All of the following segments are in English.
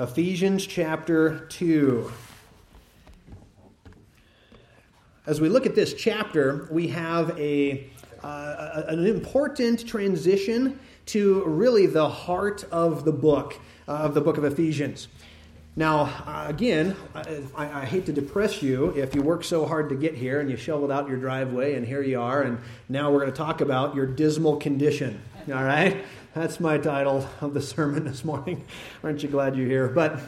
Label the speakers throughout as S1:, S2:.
S1: Ephesians chapter 2. As we look at this chapter, we have a, uh, an important transition to really the heart of the book, uh, of the book of Ephesians. Now, uh, again, I, I, hate to depress you if you work so hard to get here and you shoveled out your driveway and here you are, and now we're going to talk about your dismal condition. All right? That's my title of the sermon this morning. Aren't you glad you're here? But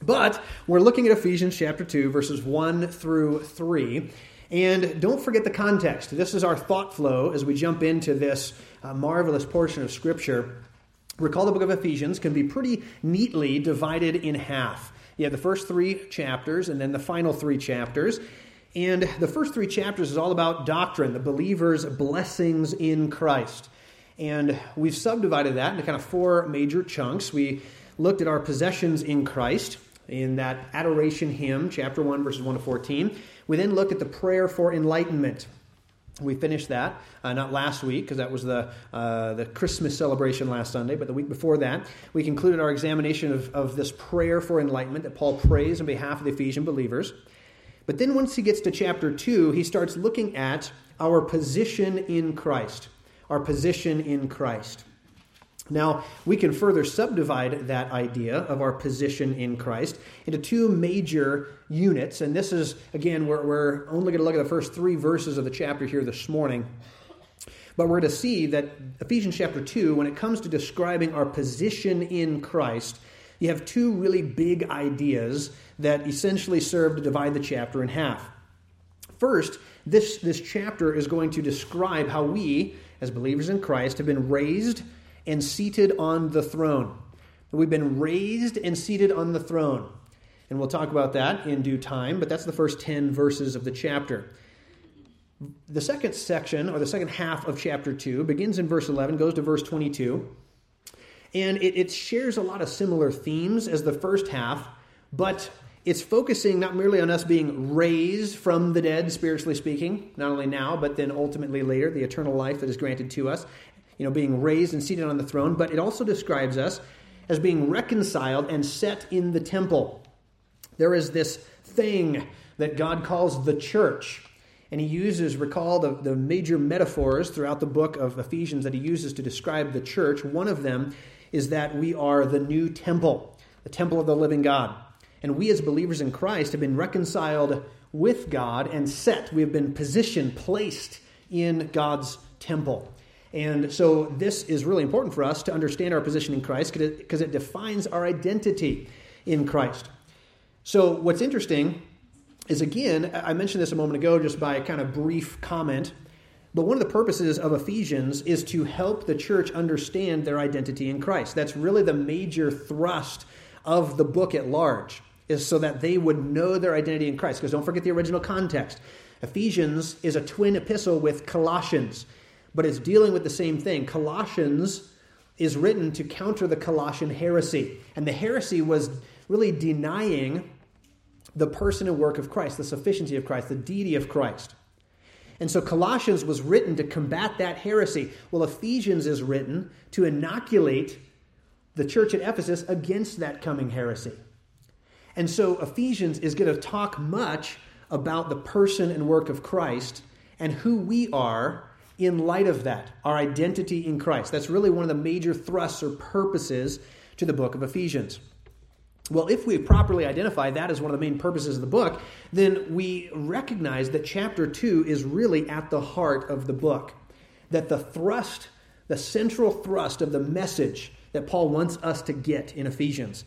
S1: but we're looking at Ephesians chapter 2 verses 1 through 3. And don't forget the context. This is our thought flow as we jump into this uh, marvelous portion of scripture. Recall the book of Ephesians can be pretty neatly divided in half. You have the first 3 chapters and then the final 3 chapters. And the first three chapters is all about doctrine, the believer's blessings in Christ. And we've subdivided that into kind of four major chunks. We looked at our possessions in Christ in that adoration hymn, chapter 1, verses 1 to 14. We then looked at the prayer for enlightenment. We finished that, uh, not last week, because that was the, uh, the Christmas celebration last Sunday, but the week before that. We concluded our examination of, of this prayer for enlightenment that Paul prays on behalf of the Ephesian believers. But then once he gets to chapter 2, he starts looking at our position in Christ our position in Christ. Now, we can further subdivide that idea of our position in Christ into two major units. And this is, again, we're, we're only going to look at the first three verses of the chapter here this morning. But we're going to see that Ephesians chapter 2, when it comes to describing our position in Christ, you have two really big ideas that essentially serve to divide the chapter in half. First, this, this chapter is going to describe how we, as believers in Christ, have been raised and seated on the throne. We've been raised and seated on the throne. And we'll talk about that in due time, but that's the first 10 verses of the chapter. The second section, or the second half of chapter 2, begins in verse 11, goes to verse 22. And it, it shares a lot of similar themes as the first half, but it's focusing not merely on us being raised from the dead, spiritually speaking, not only now, but then ultimately later, the eternal life that is granted to us, you know, being raised and seated on the throne, but it also describes us as being reconciled and set in the temple. There is this thing that God calls the church. And he uses, recall the, the major metaphors throughout the book of Ephesians that he uses to describe the church. One of them is that we are the new temple, the temple of the living God. And we, as believers in Christ, have been reconciled with God and set. We have been positioned, placed in God's temple. And so, this is really important for us to understand our position in Christ because it, it defines our identity in Christ. So, what's interesting is again, I mentioned this a moment ago just by a kind of brief comment, but one of the purposes of Ephesians is to help the church understand their identity in Christ. That's really the major thrust of the book at large is so that they would know their identity in Christ. Because don't forget the original context. Ephesians is a twin epistle with Colossians, but it's dealing with the same thing. Colossians is written to counter the Colossian heresy. And the heresy was really denying the person and work of Christ, the sufficiency of Christ, the deity of Christ. And so Colossians was written to combat that heresy. Well, Ephesians is written to inoculate the church at Ephesus against that coming heresy. And so Ephesians is going to talk much about the person and work of Christ and who we are in light of that, our identity in Christ. That's really one of the major thrusts or purposes to the book of Ephesians. Well, if we properly identify that as one of the main purposes of the book, then we recognize that chapter 2 is really at the heart of the book. That the thrust, the central thrust of the message that Paul wants us to get in Ephesians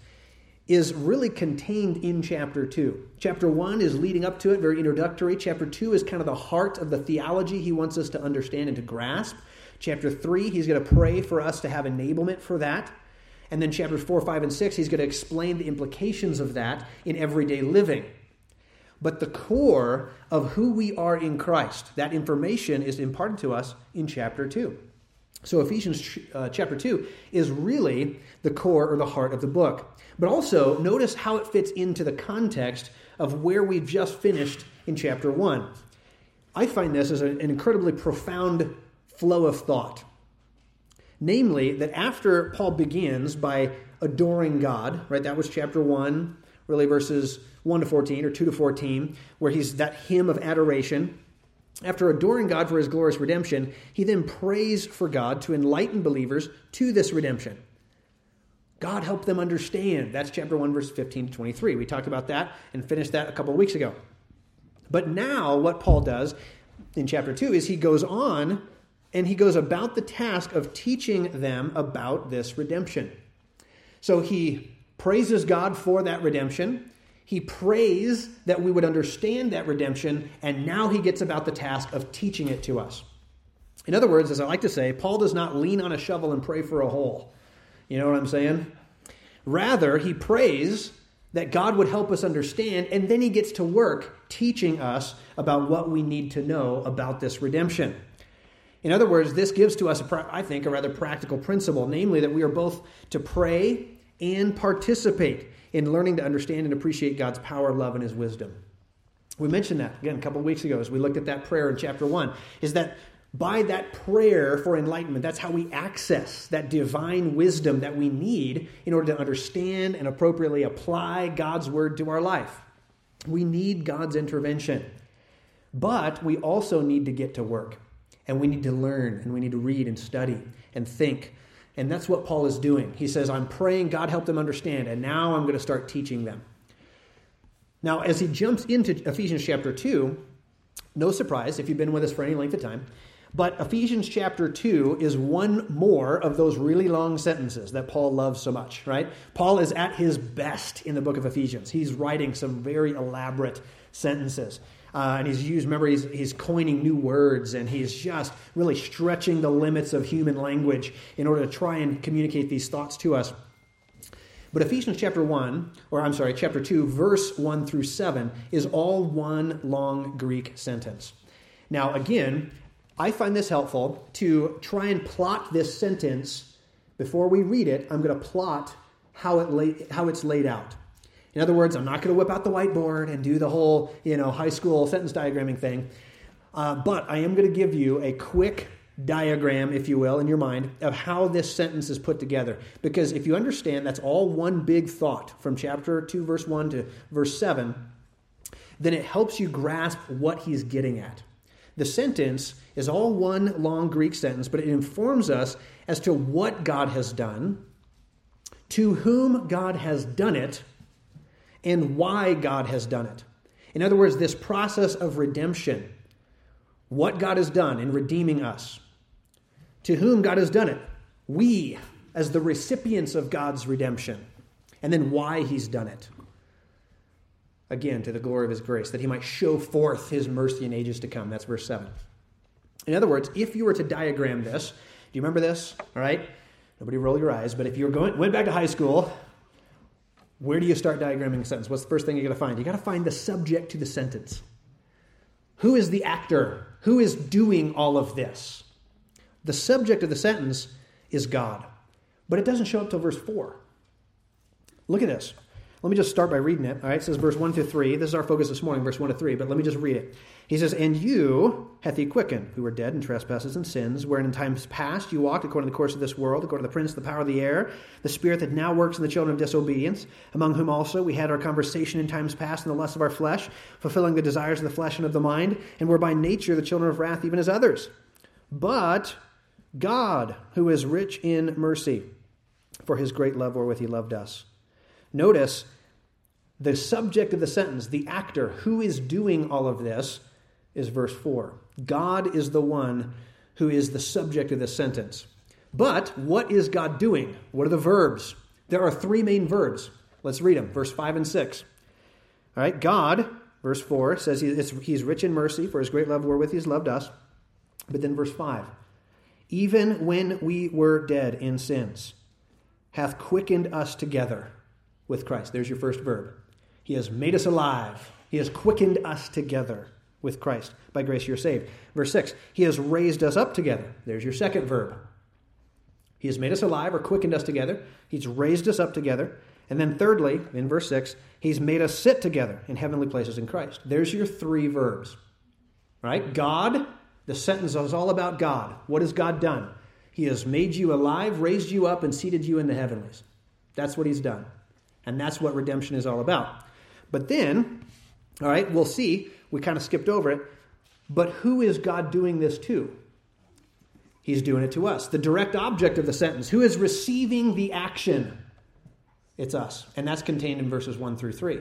S1: is really contained in chapter 2. Chapter 1 is leading up to it, very introductory. Chapter 2 is kind of the heart of the theology he wants us to understand and to grasp. Chapter 3, he's going to pray for us to have enablement for that. And then chapters 4, 5, and 6, he's going to explain the implications of that in everyday living. But the core of who we are in Christ, that information is imparted to us in chapter 2. So Ephesians uh, chapter 2 is really the core or the heart of the book. But also, notice how it fits into the context of where we've just finished in chapter 1. I find this as an incredibly profound flow of thought. Namely, that after Paul begins by adoring God, right? That was chapter 1, really verses 1 to 14 or 2 to 14, where he's that hymn of adoration. After adoring God for his glorious redemption, he then prays for God to enlighten believers to this redemption. God help them understand. That's chapter 1, verse 15 to 23. We talked about that and finished that a couple of weeks ago. But now, what Paul does in chapter 2 is he goes on and he goes about the task of teaching them about this redemption. So he praises God for that redemption. He prays that we would understand that redemption, and now he gets about the task of teaching it to us. In other words, as I like to say, Paul does not lean on a shovel and pray for a hole. You know what I'm saying? Rather, he prays that God would help us understand, and then he gets to work teaching us about what we need to know about this redemption. In other words, this gives to us, I think, a rather practical principle, namely that we are both to pray and participate in learning to understand and appreciate God's power, love, and his wisdom. We mentioned that again a couple of weeks ago as we looked at that prayer in chapter 1, is that by that prayer for enlightenment, that's how we access that divine wisdom that we need in order to understand and appropriately apply God's word to our life. We need God's intervention. But we also need to get to work. And we need to learn and we need to read and study and think. And that's what Paul is doing. He says, I'm praying God help them understand, and now I'm going to start teaching them. Now, as he jumps into Ephesians chapter 2, no surprise if you've been with us for any length of time, but Ephesians chapter 2 is one more of those really long sentences that Paul loves so much, right? Paul is at his best in the book of Ephesians. He's writing some very elaborate sentences. Uh, and he's used, remember, he's, he's coining new words and he's just really stretching the limits of human language in order to try and communicate these thoughts to us. But Ephesians chapter 1, or I'm sorry, chapter 2, verse 1 through 7, is all one long Greek sentence. Now, again, I find this helpful to try and plot this sentence before we read it. I'm going to plot how, it lay, how it's laid out. In other words, I'm not going to whip out the whiteboard and do the whole, you know, high school sentence diagramming thing. Uh, but I am going to give you a quick diagram, if you will, in your mind of how this sentence is put together. Because if you understand that's all one big thought from chapter 2, verse 1 to verse 7, then it helps you grasp what he's getting at. The sentence is all one long Greek sentence, but it informs us as to what God has done, to whom God has done it, and why God has done it. In other words, this process of redemption, what God has done in redeeming us, to whom God has done it, we as the recipients of God's redemption, and then why He's done it. Again, to the glory of His grace, that He might show forth His mercy in ages to come. That's verse 7. In other words, if you were to diagram this, do you remember this? All right? Nobody roll your eyes, but if you were going, went back to high school where do you start diagramming a sentence? What's the first thing you got to find? You got to find the subject to the sentence. Who is the actor? Who is doing all of this? The subject of the sentence is God, but it doesn't show up till verse 4. Look at this. Let me just start by reading it. All right, it says verse 1 to 3. This is our focus this morning, verse 1 to 3, but let me just read it. He says, And you hath he quickened, who were dead in trespasses and sins, wherein in times past you walked according to the course of this world, according to the prince the power of the air, the spirit that now works in the children of disobedience, among whom also we had our conversation in times past in the lust of our flesh, fulfilling the desires of the flesh and of the mind, and were by nature the children of wrath, even as others. But God, who is rich in mercy, for his great love wherewith he loved us. Notice the subject of the sentence, the actor who is doing all of this, is verse 4. God is the one who is the subject of this sentence. But what is God doing? What are the verbs? There are three main verbs. Let's read them, verse 5 and 6. All right, God, verse 4, says he, He's rich in mercy, for his great love wherewith he has loved us. But then verse 5 Even when we were dead in sins, hath quickened us together with Christ. There's your first verb. He has made us alive. He has quickened us together with Christ. By grace you're saved. Verse 6 He has raised us up together. There's your second verb. He has made us alive or quickened us together. He's raised us up together. And then, thirdly, in verse 6, He's made us sit together in heavenly places in Christ. There's your three verbs. Right? God, the sentence is all about God. What has God done? He has made you alive, raised you up, and seated you in the heavenlies. That's what he's done. And that's what redemption is all about. But then, all right, we'll see, we kind of skipped over it, but who is God doing this to? He's doing it to us. The direct object of the sentence, who is receiving the action? It's us. And that's contained in verses 1 through 3.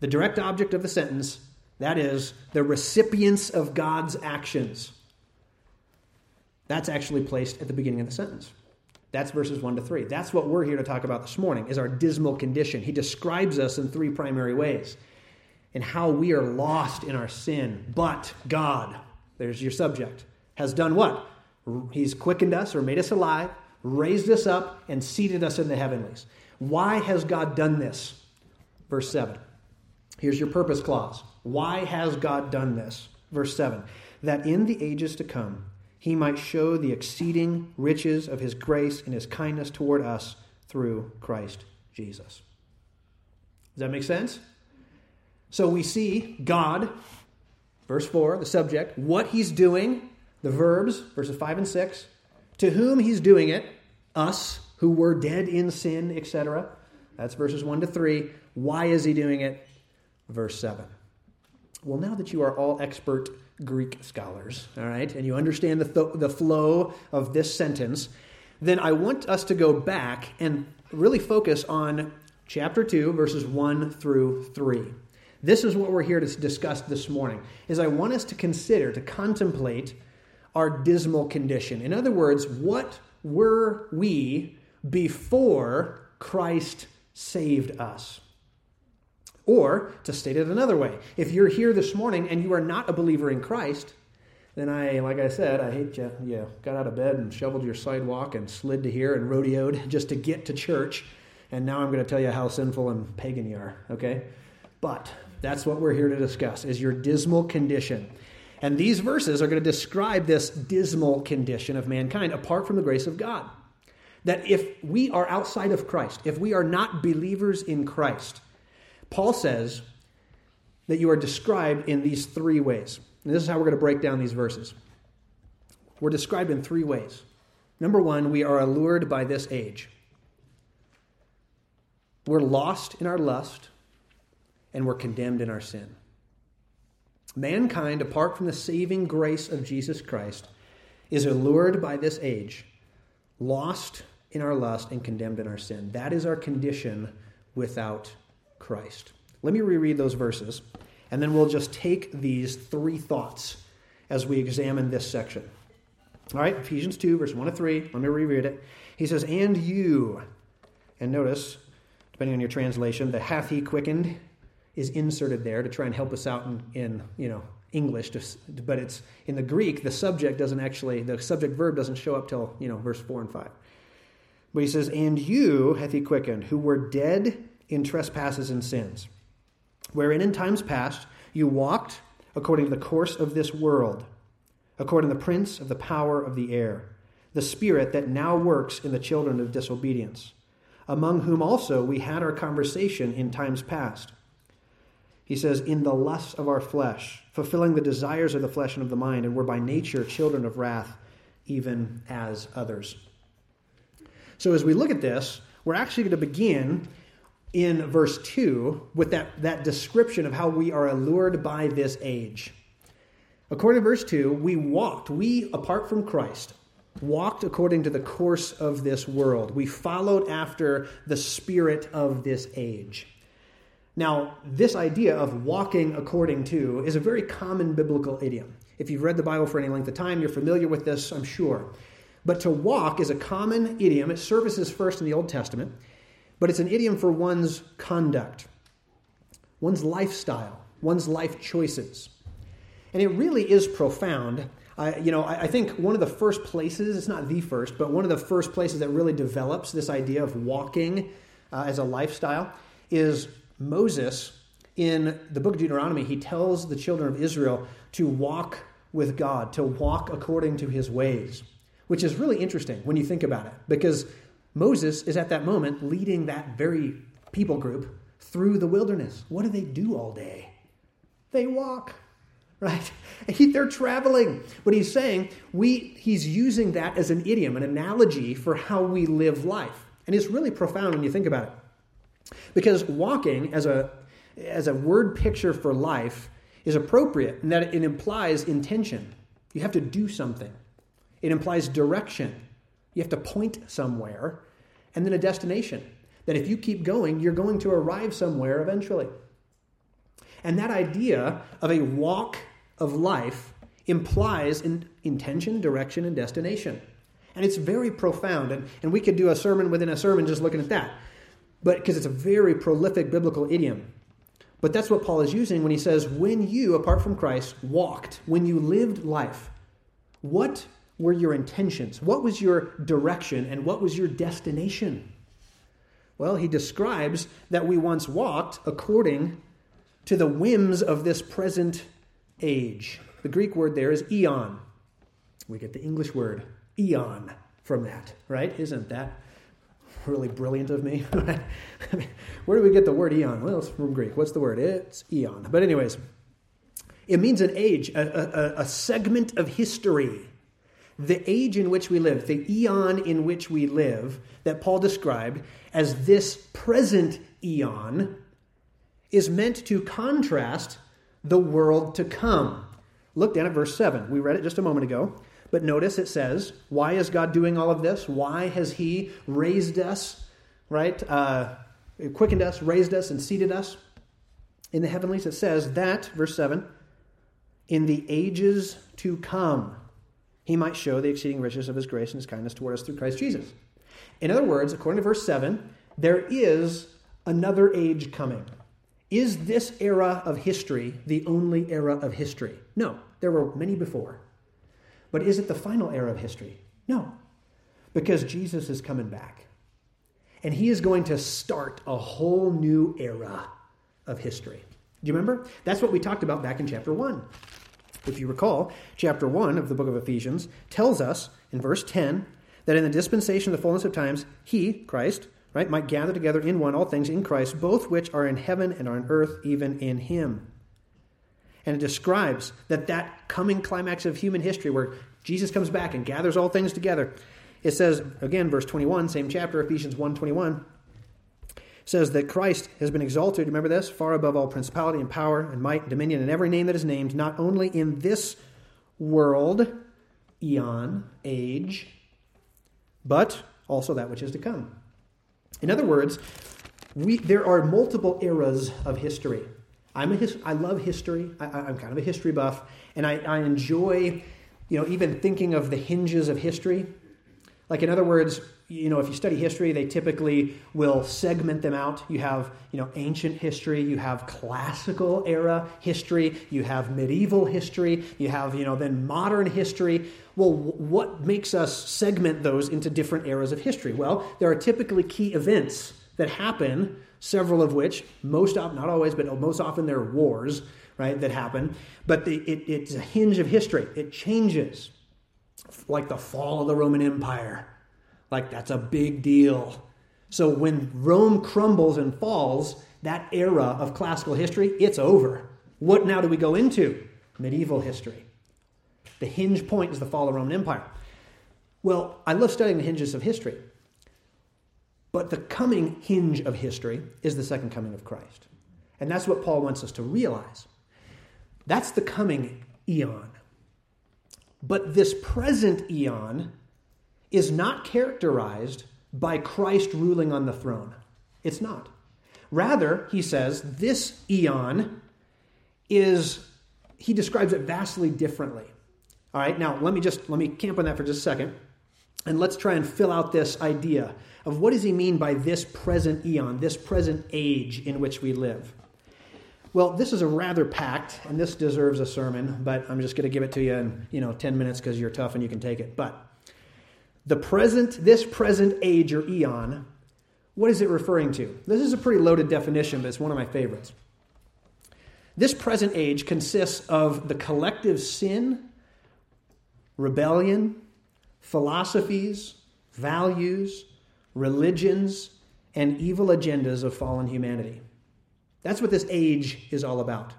S1: The direct object of the sentence, that is, the recipients of God's actions. That's actually placed at the beginning of the sentence. That's verses 1 to 3. That's what we're here to talk about this morning, is our dismal condition. He describes us in three primary ways. And how we are lost in our sin. But God, there's your subject, has done what? He's quickened us or made us alive, raised us up, and seated us in the heavenlies. Why has God done this? Verse 7. Here's your purpose clause. Why has God done this? Verse 7. That in the ages to come, he might show the exceeding riches of his grace and his kindness toward us through Christ Jesus. Does that make sense? So we see God, verse 4, the subject, what he's doing, the verbs, verses 5 and 6, to whom he's doing it, us, who were dead in sin, etc. That's verses 1 to 3. Why is he doing it? Verse 7. Well, now that you are all expert Greek scholars, all right, and you understand the, th- the flow of this sentence, then I want us to go back and really focus on chapter 2, verses 1 through 3. This is what we're here to discuss this morning. Is I want us to consider, to contemplate our dismal condition. In other words, what were we before Christ saved us? Or, to state it another way, if you're here this morning and you are not a believer in Christ, then I, like I said, I hate you. You got out of bed and shoveled your sidewalk and slid to here and rodeoed just to get to church. And now I'm going to tell you how sinful and pagan you are, okay? But that's what we're here to discuss, is your dismal condition. And these verses are going to describe this dismal condition of mankind apart from the grace of God. That if we are outside of Christ, if we are not believers in Christ, Paul says that you are described in these three ways. And this is how we're going to break down these verses. We're described in three ways. Number one, we are allured by this age. We're lost in our lust, and we're condemned in our sin. Mankind, apart from the saving grace of Jesus Christ, is allured by this age, lost in our lust, and condemned in our sin. That is our condition without Christ. Let me reread those verses, and then we'll just take these three thoughts as we examine this section. All right, Ephesians 2, verse 1 to 3. Let me reread it. He says, And you, and notice, depending on your translation, the hath he quickened is inserted there to try and help us out in, in you know English, but it's in the Greek. The subject doesn't actually the subject verb doesn't show up till you know verse four and five. But he says, "And you hath he quickened, who were dead in trespasses and sins, wherein in times past you walked according to the course of this world, according to the prince of the power of the air, the spirit that now works in the children of disobedience, among whom also we had our conversation in times past." He says, in the lusts of our flesh, fulfilling the desires of the flesh and of the mind, and were by nature children of wrath, even as others. So as we look at this, we're actually going to begin in verse 2 with that, that description of how we are allured by this age. According to verse 2, we walked, we, apart from Christ, walked according to the course of this world. We followed after the spirit of this age. Now, this idea of walking according to is a very common biblical idiom. If you've read the Bible for any length of time, you're familiar with this, I'm sure. But to walk is a common idiom. It surfaces first in the Old Testament, but it's an idiom for one's conduct, one's lifestyle, one's life choices. And it really is profound. I, you know, I, I think one of the first places, it's not the first, but one of the first places that really develops this idea of walking uh, as a lifestyle is Moses, in the book of Deuteronomy, he tells the children of Israel to walk with God, to walk according to his ways, which is really interesting when you think about it, because Moses is at that moment leading that very people group through the wilderness. What do they do all day? They walk. right? He, they're traveling. But he's saying we, he's using that as an idiom, an analogy for how we live life. And it's really profound when you think about it. Because walking as a, as a word picture for life is appropriate in that it implies intention. You have to do something, it implies direction. You have to point somewhere, and then a destination. That if you keep going, you're going to arrive somewhere eventually. And that idea of a walk of life implies in intention, direction, and destination. And it's very profound. And, and we could do a sermon within a sermon just looking at that. But because it's a very prolific biblical idiom. But that's what Paul is using when he says, when you, apart from Christ, walked, when you lived life, what were your intentions? What was your direction and what was your destination? Well, he describes that we once walked according to the whims of this present age. The Greek word there is eon. We get the English word eon from that, right? Isn't that really brilliant of me? Where do we get the word eon? Well, it's from Greek. What's the word? It's eon. But, anyways, it means an age, a, a, a segment of history. The age in which we live, the eon in which we live, that Paul described as this present eon, is meant to contrast the world to come. Look down at verse 7. We read it just a moment ago. But notice it says, why is God doing all of this? Why has He raised us, right? Uh, quickened us, raised us, and seated us in the heavenlies? It says that, verse 7, in the ages to come, He might show the exceeding riches of His grace and His kindness toward us through Christ Jesus. In other words, according to verse 7, there is another age coming. Is this era of history the only era of history? No, there were many before. But is it the final era of history? No, because Jesus is coming back. And he is going to start a whole new era of history. Do you remember? That's what we talked about back in chapter 1. If you recall, chapter 1 of the book of Ephesians tells us in verse 10 that in the dispensation of the fullness of times, he, Christ, right, might gather together in one all things in Christ, both which are in heaven and on earth, even in him. And it describes that that coming climax of human history where Jesus comes back and gathers all things together. It says, again, verse 21, same chapter, Ephesians 1 21, says that Christ has been exalted, remember this, far above all principality and power and might and dominion and every name that is named, not only in this world, eon, age, but also that which is to come. In other words, we, there are multiple eras of history. I'm a his, I love history. I, am kind of a history buff, and I, I enjoy, you know, even thinking of the hinges of history. Like in other words, you know, if you study history, they typically will segment them out. You have, you know, ancient history, you have classical era history, you have medieval history, you have, you know, then modern history. Well, what makes us segment those into different eras of history? Well, there are typically key events that happen several of which, most often, not always, but most often there are wars, right, that happen. But the, it, it's a hinge of history. It changes, like the fall of the Roman Empire. Like that's a big deal. So when Rome crumbles and falls, that era of classical history, it's over. What now do we go into? Medieval history. The hinge point is the fall of the Roman Empire. Well, I love studying the hinges of history but the coming hinge of history is the second coming of Christ. And that's what Paul wants us to realize. That's the coming eon. But this present eon is not characterized by Christ ruling on the throne. It's not. Rather, he says, this eon is, he describes it vastly differently. All right, now let me just, let me camp on that for just a second. And let's try and fill out this idea of what does he mean by this present eon, this present age in which we live. Well, this is a rather packed, and this deserves a sermon, but I'm just going to give it to you in you know 10 minutes because you're tough and you can take it. But the present, this present age or eon, what is it referring to? This is a pretty loaded definition, but it's one of my favorites. This present age consists of the collective sin, rebellion, philosophies, values, religions, and evil agendas of fallen humanity. That's what this age is all about.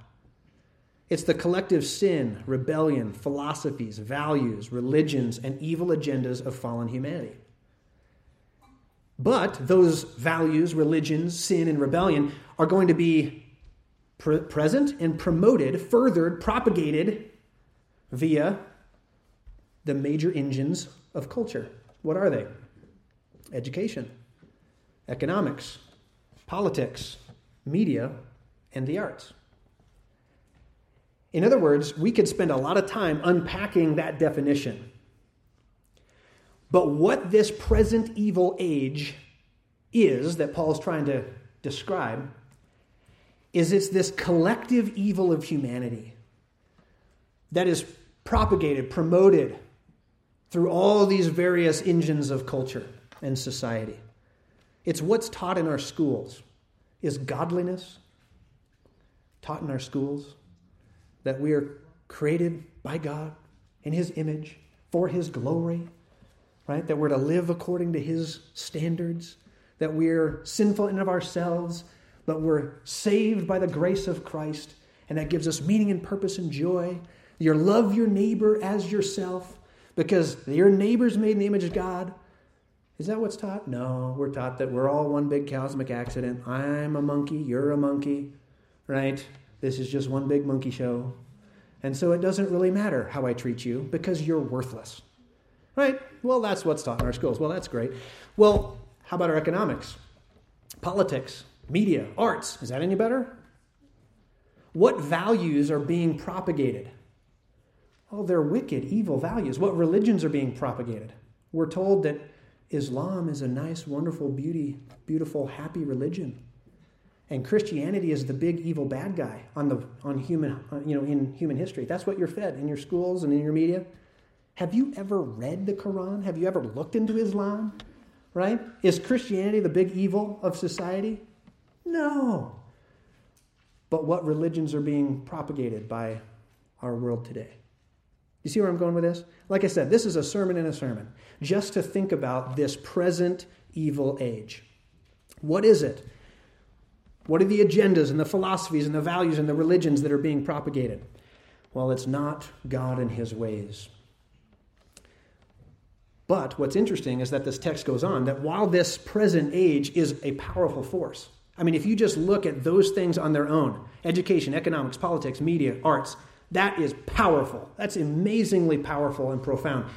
S1: It's the collective sin, rebellion, philosophies, values, religions, and evil agendas of fallen humanity. But those values, religions, sin, and rebellion are going to be pre- present and promoted, furthered, propagated via the major engines of culture. What are they? Education, economics, politics, media, and the arts. In other words, we could spend a lot of time unpacking that definition. But what this present evil age is that Paul's trying to describe is it's this collective evil of humanity that is propagated, promoted through all these various engines of culture and society. It's what's taught in our schools. Is godliness taught in our schools? That we are created by God in His image for His glory, right? That we're to live according to His standards, that we're sinful in of ourselves, but we're saved by the grace of Christ, and that gives us meaning and purpose and joy. You love your neighbor as yourself because your neighbor's made in the image of God. Is that what's taught? No, we're taught that we're all one big cosmic accident. I'm a monkey, you're a monkey, right? This is just one big monkey show. And so it doesn't really matter how I treat you because you're worthless. Right? Well, that's what's taught in our schools. Well, that's great. Well, how about our economics? Politics, media, arts. Is that any better? What values are being propagated? Oh, they're wicked, evil values. What religions are being propagated? We're told that Islam is a nice, wonderful, beauty, beautiful, happy religion. And Christianity is the big evil bad guy on the on human uh, you know in human history. That's what you're fed in your schools and in your media. Have you ever read the Quran? Have you ever looked into Islam? Right? Is Christianity the big evil of society? No. But what religions are being propagated by our world today? You see where I'm going with this? Like I said, this is a sermon in a sermon, just to think about this present evil age. What is it? What are the agendas and the philosophies and the values and the religions that are being propagated? Well, it's not God and his ways. But what's interesting is that this text goes on that while this present age is a powerful force, I mean, if you just look at those things on their own education, economics, politics, media, arts that is powerful. That's amazingly powerful and profound.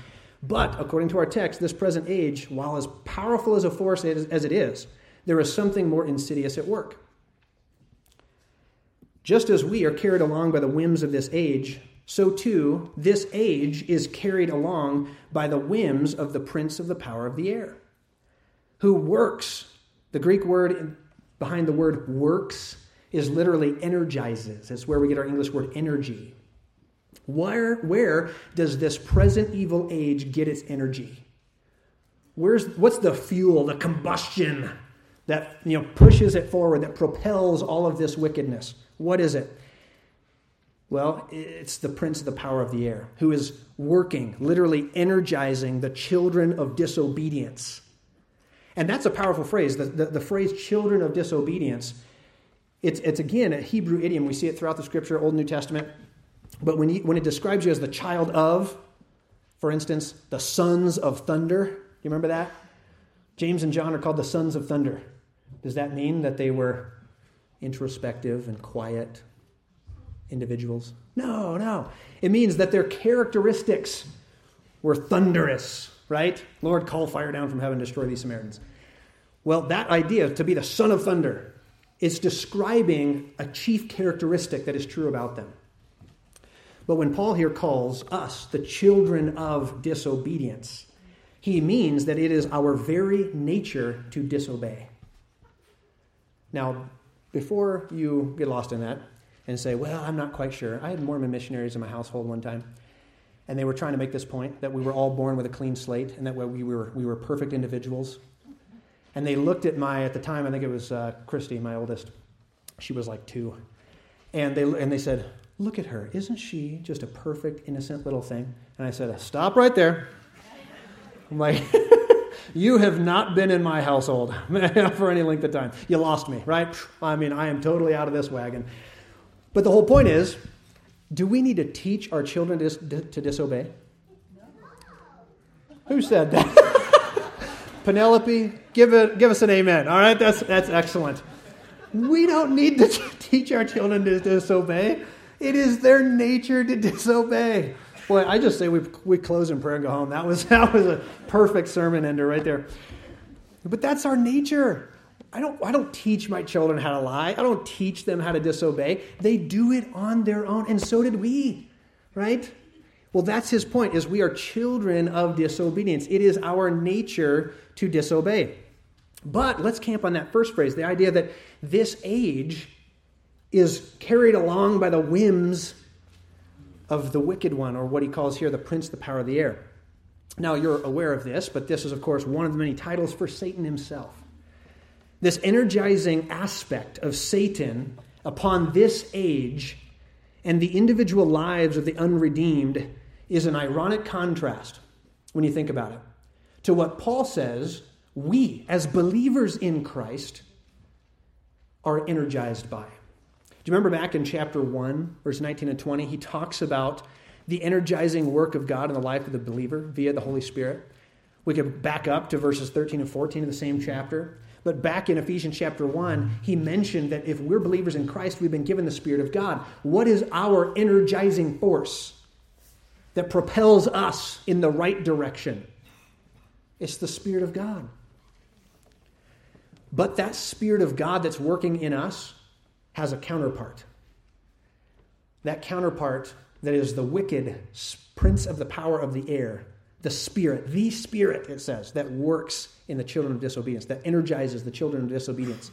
S1: But according to our text, this present age, while as powerful as a force as it is, there is something more insidious at work. Just as we are carried along by the whims of this age, so too this age is carried along by the whims of the prince of the power of the air, who works. The Greek word behind the word works is literally energizes. It's where we get our English word energy. Where, where does this present evil age get its energy? Where's, what's the fuel, the combustion that you know, pushes it forward, that propels all of this wickedness? What is it? Well, it's the prince of the power of the air who is working, literally energizing the children of disobedience. And that's a powerful phrase. The, the, the phrase children of disobedience, it's, it's again a Hebrew idiom. We see it throughout the scripture, Old New Testament. But when, you, when it describes you as the child of, for instance, the sons of thunder, you remember that? James and John are called the sons of thunder. Does that mean that they were introspective and quiet individuals? No, no. It means that their characteristics were thunderous, right? Lord, call fire down from heaven, destroy these Samaritans. Well, that idea, to be the son of thunder, is describing a chief characteristic that is true about them. But when Paul here calls us the children of disobedience, he means that it is our very nature to disobey. Now, before you get lost in that and say, well, I'm not quite sure, I had Mormon missionaries in my household one time, and they were trying to make this point that we were all born with a clean slate and that we were, we were perfect individuals. And they looked at my, at the time, I think it was uh, Christy, my oldest. She was like two. And they, and they said, Look at her. Isn't she just a perfect, innocent little thing? And I said, Stop right there. I'm like, You have not been in my household for any length of time. You lost me, right? I mean, I am totally out of this wagon. But the whole point is, Do we need to teach our children to, to disobey? Who said that? Penelope, give, it, give us an amen. All right, that's, that's excellent. We don't need to teach our children to disobey. It is their nature to disobey. Boy, I just say we, we close in prayer and go home. That was, that was a perfect sermon ender right there. But that's our nature. I don't, I don't teach my children how to lie. I don't teach them how to disobey. They do it on their own, and so did we, right? Well, that's his point, is we are children of disobedience. It is our nature to disobey. But let's camp on that first phrase, the idea that this age is carried along by the whims of the wicked one, or what he calls here the prince, the power of the air. Now, you're aware of this, but this is, of course, one of the many titles for Satan himself. This energizing aspect of Satan upon this age and the individual lives of the unredeemed is an ironic contrast when you think about it to what Paul says we, as believers in Christ, are energized by. You remember back in chapter 1, verse 19 and 20? He talks about the energizing work of God in the life of the believer via the Holy Spirit. We could back up to verses 13 and 14 of the same chapter. But back in Ephesians chapter 1, he mentioned that if we're believers in Christ, we've been given the Spirit of God. What is our energizing force that propels us in the right direction? It's the Spirit of God. But that Spirit of God that's working in us has a counterpart. That counterpart that is the wicked prince of the power of the air, the Spirit, the Spirit, it says, that works in the children of disobedience, that energizes the children of disobedience.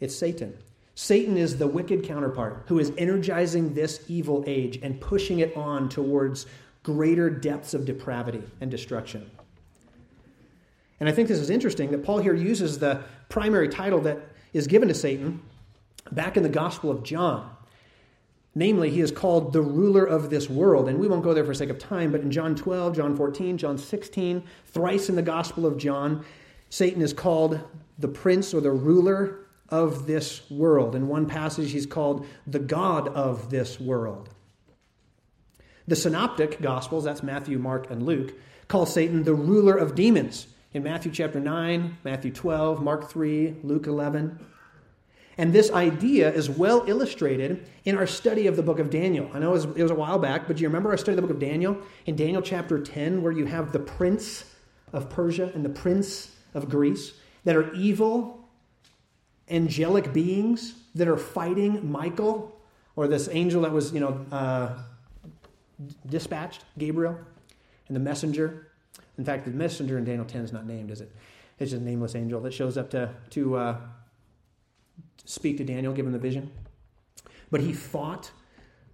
S1: It's Satan. Satan is the wicked counterpart who is energizing this evil age and pushing it on towards greater depths of depravity and destruction. And I think this is interesting that Paul here uses the primary title that is given to Satan back in the Gospel of John. Namely, he is called the ruler of this world. And we won't go there for sake of time, but in John 12, John 14, John 16, thrice in the Gospel of John, Satan is called the prince or the ruler of this world. In one passage, he's called the God of this world. The synoptic Gospels, that's Matthew, Mark, and Luke, call Satan the ruler of demons. In Matthew chapter 9, Matthew 12, Mark 3, Luke 11. And this idea is well illustrated in our study of the book of Daniel. I know it was, it was, a while back, but do you remember our study of the book of Daniel? In Daniel chapter 10, where you have the prince of Persia and the prince of Greece that are evil, angelic beings that are fighting Michael, or this angel that was, you know, uh, dispatched, Gabriel, and the messenger. In fact, the messenger in Daniel 10 is not named, is it? It's just a nameless angel that shows up to, to uh, speak to Daniel, give him the vision. But he fought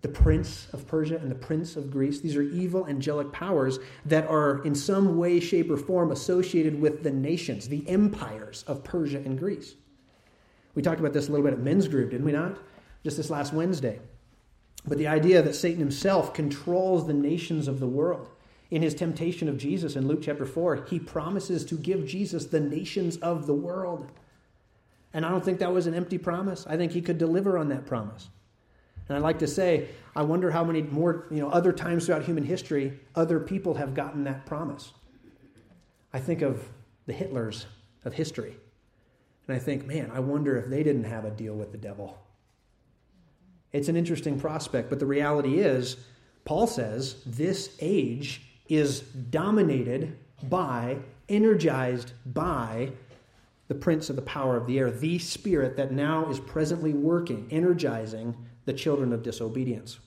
S1: the prince of Persia and the prince of Greece. These are evil angelic powers that are in some way, shape, or form associated with the nations, the empires of Persia and Greece. We talked about this a little bit at men's group, didn't we not? Just this last Wednesday. But the idea that Satan himself controls the nations of the world. In his temptation of Jesus in Luke chapter 4, he promises to give Jesus the nations of the world. And I don't think that was an empty promise. I think he could deliver on that promise. And I like to say, I wonder how many more, you know, other times throughout human history, other people have gotten that promise. I think of the Hitlers of history. And I think, man, I wonder if they didn't have a deal with the devil. It's an interesting prospect, but the reality is, Paul says, this age is dominated by, energized by the prince of the power of the air, the spirit that now is presently working, energizing the children of disobedience.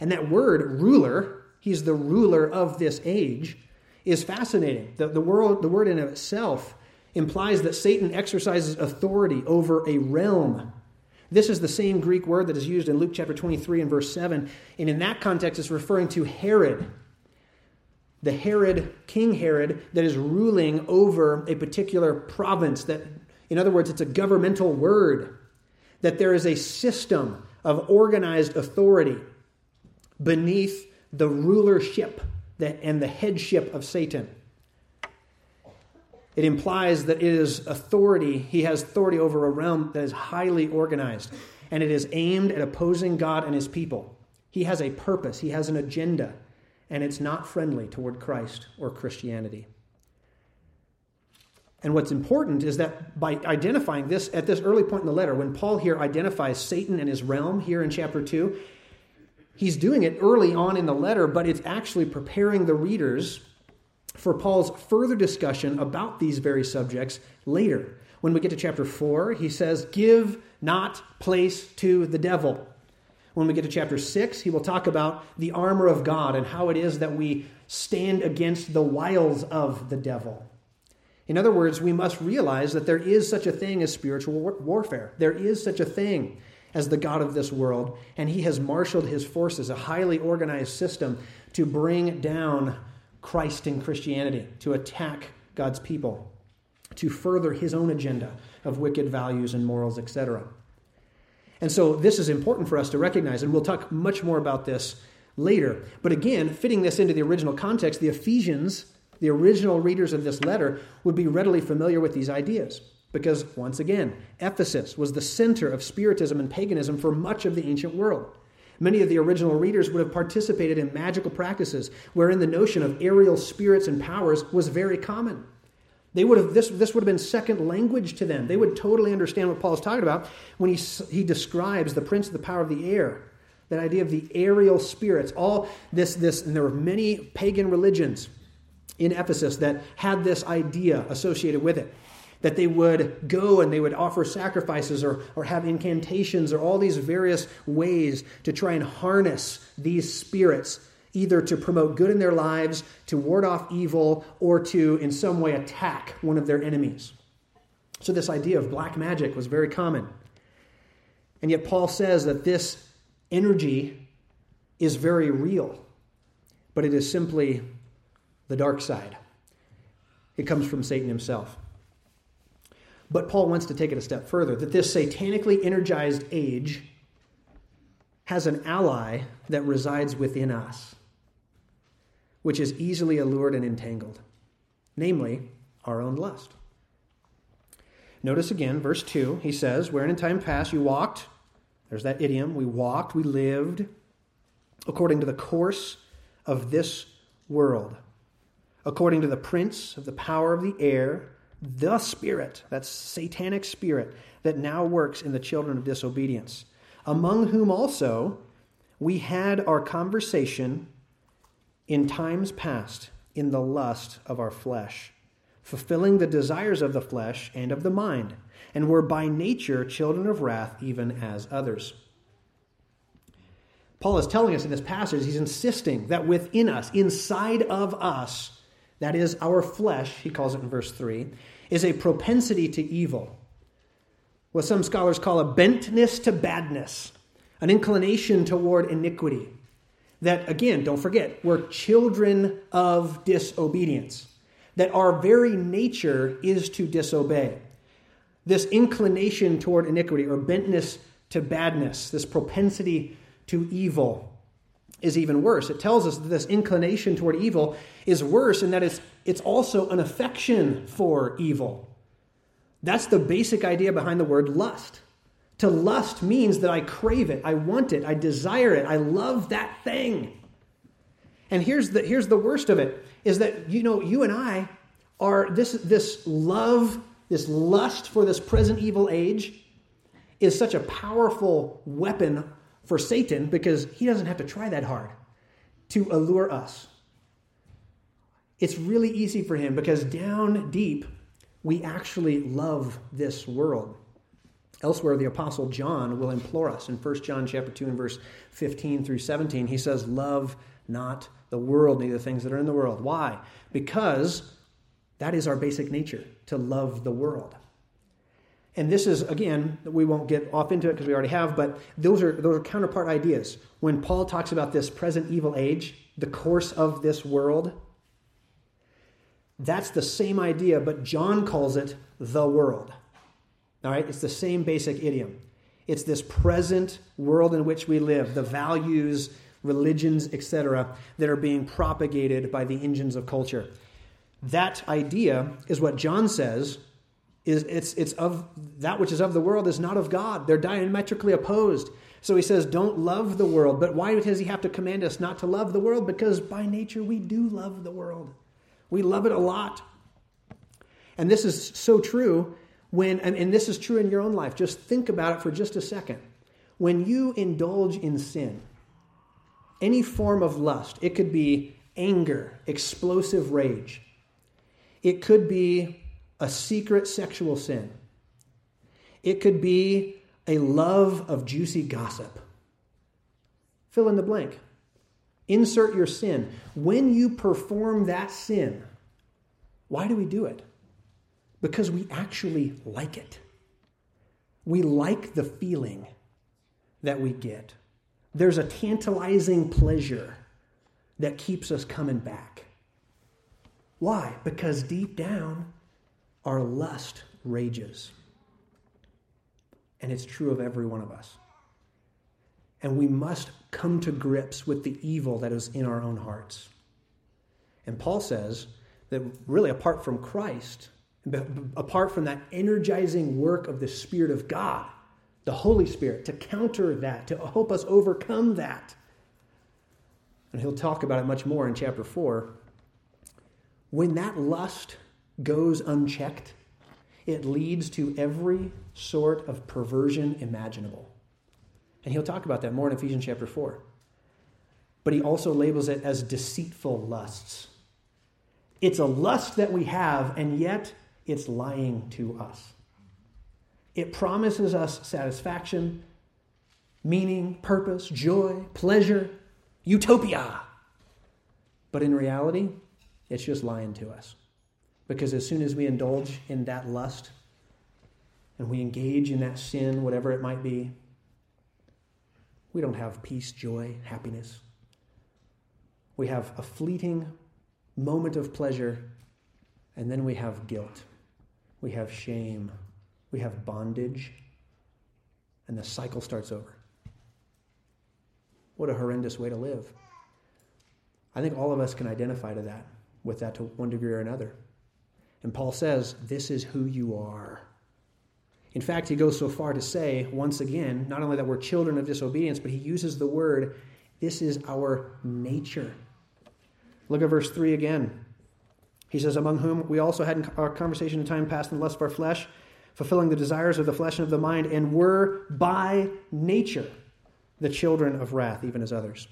S1: And that word, ruler, he's the ruler of this age, is fascinating. The, the, world, the word in itself implies that Satan exercises authority over a realm. This is the same Greek word that is used in Luke chapter 23 and verse 7. And in that context, it's referring to Herod, the Herod, King Herod, that is ruling over a particular province. That, in other words, it's a governmental word. That there is a system of organized authority beneath the rulership and the headship of Satan. It implies that it is authority, he has authority over a realm that is highly organized, and it is aimed at opposing God and his people. He has a purpose, he has an agenda, and it's not friendly toward Christ or Christianity. And what's important is that by identifying this at this early point in the letter, when Paul here identifies Satan and his realm here in chapter 2, he's doing it early on in the letter, but it's actually preparing the readers for Paul's further discussion about these very subjects later. When we get to chapter 4, he says, Give not place to the devil. When we get to chapter 6, he will talk about the armor of God and how it is that we stand against the wiles of the devil. In other words, we must realize that there is such a thing as spiritual warfare. There is such a thing as the God of this world, and he has marshaled his forces, a highly organized system, to bring down Christ and Christianity, to attack God's people, to further his own agenda of wicked values and morals, etc. And so this is important for us to recognize, and we'll talk much more about this later. But again, fitting this into the original context, the Ephesians the original readers of this letter would be readily familiar with these ideas. Because, once again, Ephesus was the center of Spiritism and paganism for much of the ancient world. Many of the original readers would have participated in magical practices wherein the notion of aerial spirits and powers was very common. They would have, this, this would have been second language to them. They would totally understand what Paul is talking about when he, he describes the prince of the power of the air, that idea of the aerial spirits, all this, this, and there were many pagan religions in Ephesus that had this idea associated with it. That they would go and they would offer sacrifices or, or have incantations or all these various ways to try and harness these spirits, either to promote good in their lives, to ward off evil, or to in some way attack one of their enemies. So, this idea of black magic was very common. And yet, Paul says that this energy is very real, but it is simply the dark side. It comes from Satan himself. But Paul wants to take it a step further that this satanically energized age has an ally that resides within us, which is easily allured and entangled, namely our own lust. Notice again, verse 2, he says, Wherein in time past you walked, there's that idiom, we walked, we lived, according to the course of this world according to the prince of the power of the air, the spirit, that satanic spirit, that now works in the children of disobedience, among whom also we had our conversation in times past in the lust of our flesh, fulfilling the desires of the flesh and of the mind, and were by nature children of wrath, even as others. Paul is telling us in this passage, he's insisting that within us, inside of us, that is, our flesh, he calls it in verse 3, is a propensity to evil. What some scholars call a bentness to badness, an inclination toward iniquity. That, again, don't forget, we're children of disobedience. That our very nature is to disobey. This inclination toward iniquity or bentness to badness, this propensity to evil, is even worse. It tells us that this inclination toward evil is worse in that it's, it's also an affection for evil. That's the basic idea behind the word lust. To lust means that I crave it, I want it, I desire it, I love that thing. And here's the, here's the worst of it is that, you know, you and I are this, this love, this lust for this present evil age is such a powerful weapon for Satan because he doesn't have to try that hard to allure us. It's really easy for him because down deep, we actually love this world. Elsewhere, the Apostle John will implore us in 1 John chapter 2 and verse 15 through 17. He says, Love not the world, neither the things that are in the world. Why? Because that is our basic nature, to love the world. And this is, again, we won't get off into it because we already have, but those are, those are counterpart ideas. When Paul talks about this present evil age, the course of this world, that's the same idea, but John calls it the world. All right? It's the same basic idiom. It's this present world in which we live, the values, religions, etc., that are being propagated by the engines of culture. That idea is what John says is it's, it's of that which is of the world is not of God. They're diametrically opposed. So he says, don't love the world. But why does he have to command us not to love the world? Because by nature we do love the world. We love it a lot. And this is so true when, and, and this is true in your own life. Just think about it for just a second. When you indulge in sin, any form of lust, it could be anger, explosive rage, it could be a secret sexual sin, it could be a love of juicy gossip. Fill in the blank. Insert your sin. When you perform that sin, why do we do it? Because we actually like it. We like the feeling that we get. There's a tantalizing pleasure that keeps us coming back. Why? Because deep down, our lust rages. And it's true of every one of us. And we must come to grips with the evil that is in our own hearts. And Paul says that really, apart from Christ, apart from that energizing work of the Spirit of God, the Holy Spirit, to counter that, to help us overcome that. And he'll talk about it much more in chapter 4. When that lust goes unchecked, it leads to every sort of perversion imaginable. And he'll talk about that more in Ephesians chapter 4. But he also labels it as deceitful lusts. It's a lust that we have, and yet it's lying to us. It promises us satisfaction, meaning, purpose, joy, pleasure, utopia. But in reality, it's just lying to us. Because as soon as we indulge in that lust and we engage in that sin, whatever it might be, we don't have peace, joy, happiness. We have a fleeting moment of pleasure, and then we have guilt. We have shame. We have bondage. And the cycle starts over. What a horrendous way to live. I think all of us can identify to that, with that to one degree or another. And Paul says, This is who you are. In fact, he goes so far to say, once again, not only that we're children of disobedience, but he uses the word, This is our nature. Look at verse 3 again. He says, Among whom we also had our conversation in time past in the lust of our flesh, fulfilling the desires of the flesh and of the mind, and were by nature the children of wrath, even as others.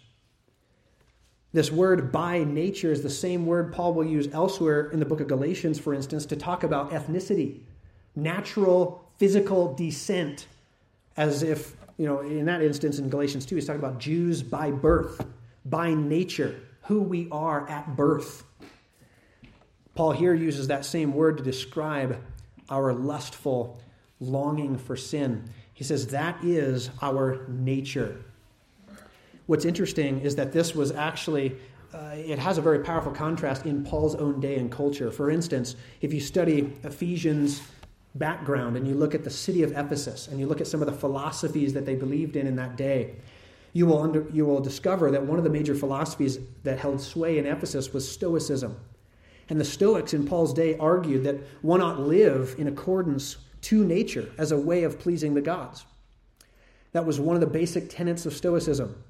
S1: This word by nature is the same word Paul will use elsewhere in the book of Galatians, for instance, to talk about ethnicity, natural, physical descent, as if, you know, in that instance in Galatians 2, he's talking about Jews by birth, by nature, who we are at birth. Paul here uses that same word to describe our lustful longing for sin. He says that is our nature. What's interesting is that this was actually, uh, it has a very powerful contrast in Paul's own day and culture. For instance, if you study Ephesians' background and you look at the city of Ephesus and you look at some of the philosophies that they believed in in that day, you will, under, you will discover that one of the major philosophies that held sway in Ephesus was Stoicism. And the Stoics in Paul's day argued that one ought live in accordance to nature as a way of pleasing the gods. That was one of the basic tenets of Stoicism.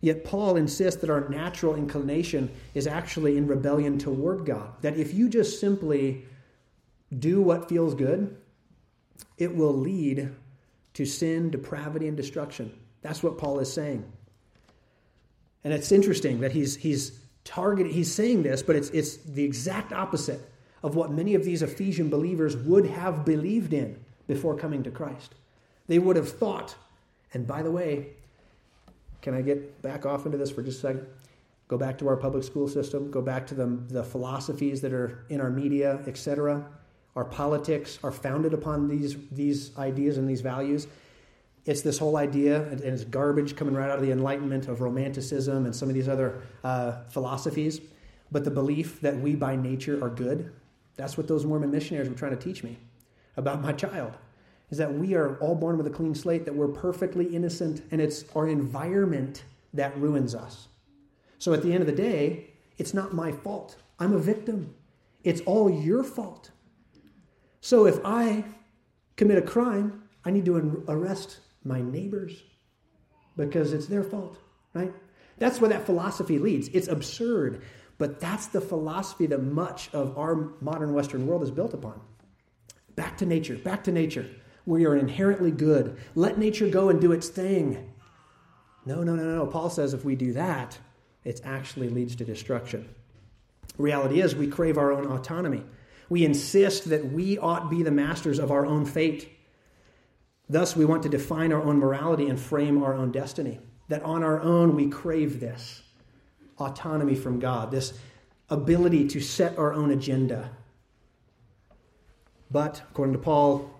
S1: Yet Paul insists that our natural inclination is actually in rebellion toward God. That if you just simply do what feels good, it will lead to sin, depravity, and destruction. That's what Paul is saying. And it's interesting that he's, he's targeting, he's saying this, but it's, it's the exact opposite of what many of these Ephesian believers would have believed in before coming to Christ. They would have thought, and by the way, can I get back off into this for just a second? Go back to our public school system, go back to the, the philosophies that are in our media, etc. Our politics are founded upon these, these ideas and these values. It's this whole idea, and it's garbage coming right out of the Enlightenment of Romanticism and some of these other uh, philosophies. But the belief that we by nature are good, that's what those Mormon missionaries were trying to teach me about my child is that we are all born with a clean slate, that we're perfectly innocent, and it's our environment that ruins us. So at the end of the day, it's not my fault. I'm a victim. It's all your fault. So if I commit a crime, I need to arrest my neighbors because it's their fault, right? That's where that philosophy leads. It's absurd, but that's the philosophy that much of our modern Western world is built upon. Back to nature, back to nature. We are inherently good. Let nature go and do its thing. No, no, no, no. Paul says if we do that, it actually leads to destruction. Reality is, we crave our own autonomy. We insist that we ought be the masters of our own fate. Thus, we want to define our own morality and frame our own destiny. That on our own we crave this autonomy from God, this ability to set our own agenda. But, according to Paul,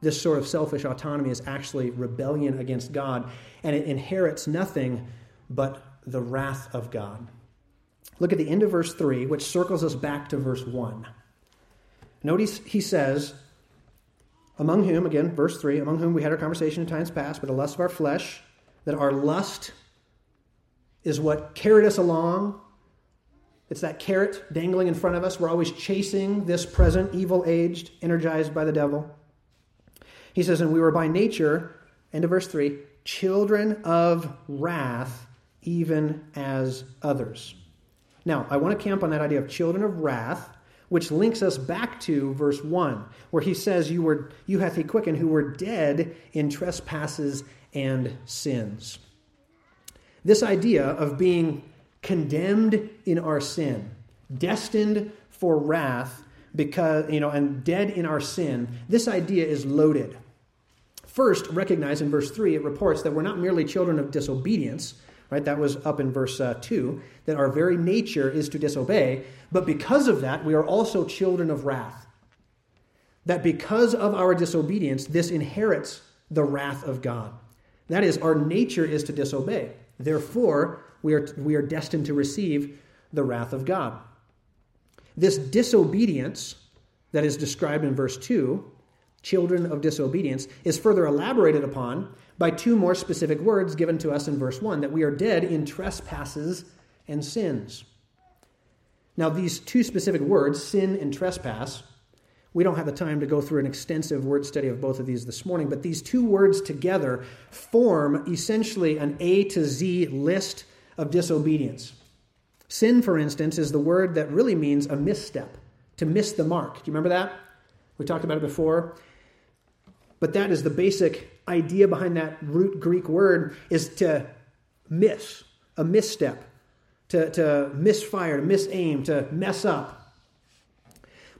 S1: this sort of selfish autonomy is actually rebellion against God, and it inherits nothing but the wrath of God. Look at the end of verse 3, which circles us back to verse 1. Notice he says, Among whom, again, verse 3, among whom we had our conversation in times past, but the lust of our flesh, that our lust is what carried us along. It's that carrot dangling in front of us. We're always chasing this present evil aged, energized by the devil. He says, And we were by nature, end of verse 3, children of wrath, even as others. Now, I want to camp on that idea of children of wrath, which links us back to verse 1, where he says, You were you hath he quickened who were dead in trespasses and sins. This idea of being condemned in our sin, destined for wrath, because, you know, and dead in our sin, this idea is loaded. First, recognize in verse 3, it reports that we're not merely children of disobedience, right? That was up in verse uh, 2, that our very nature is to disobey, but because of that, we are also children of wrath. That because of our disobedience, this inherits the wrath of God. That is, our nature is to disobey. Therefore, we are, we are destined to receive the wrath of God. This disobedience that is described in verse 2, children of disobedience, is further elaborated upon by two more specific words given to us in verse 1 that we are dead in trespasses and sins. Now, these two specific words, sin and trespass, we don't have the time to go through an extensive word study of both of these this morning, but these two words together form essentially an A to Z list of disobedience. Sin, for instance, is the word that really means a misstep, to miss the mark. Do you remember that? We talked about it before. But that is the basic idea behind that root Greek word is to miss, a misstep, to, to misfire, to misaim, to mess up.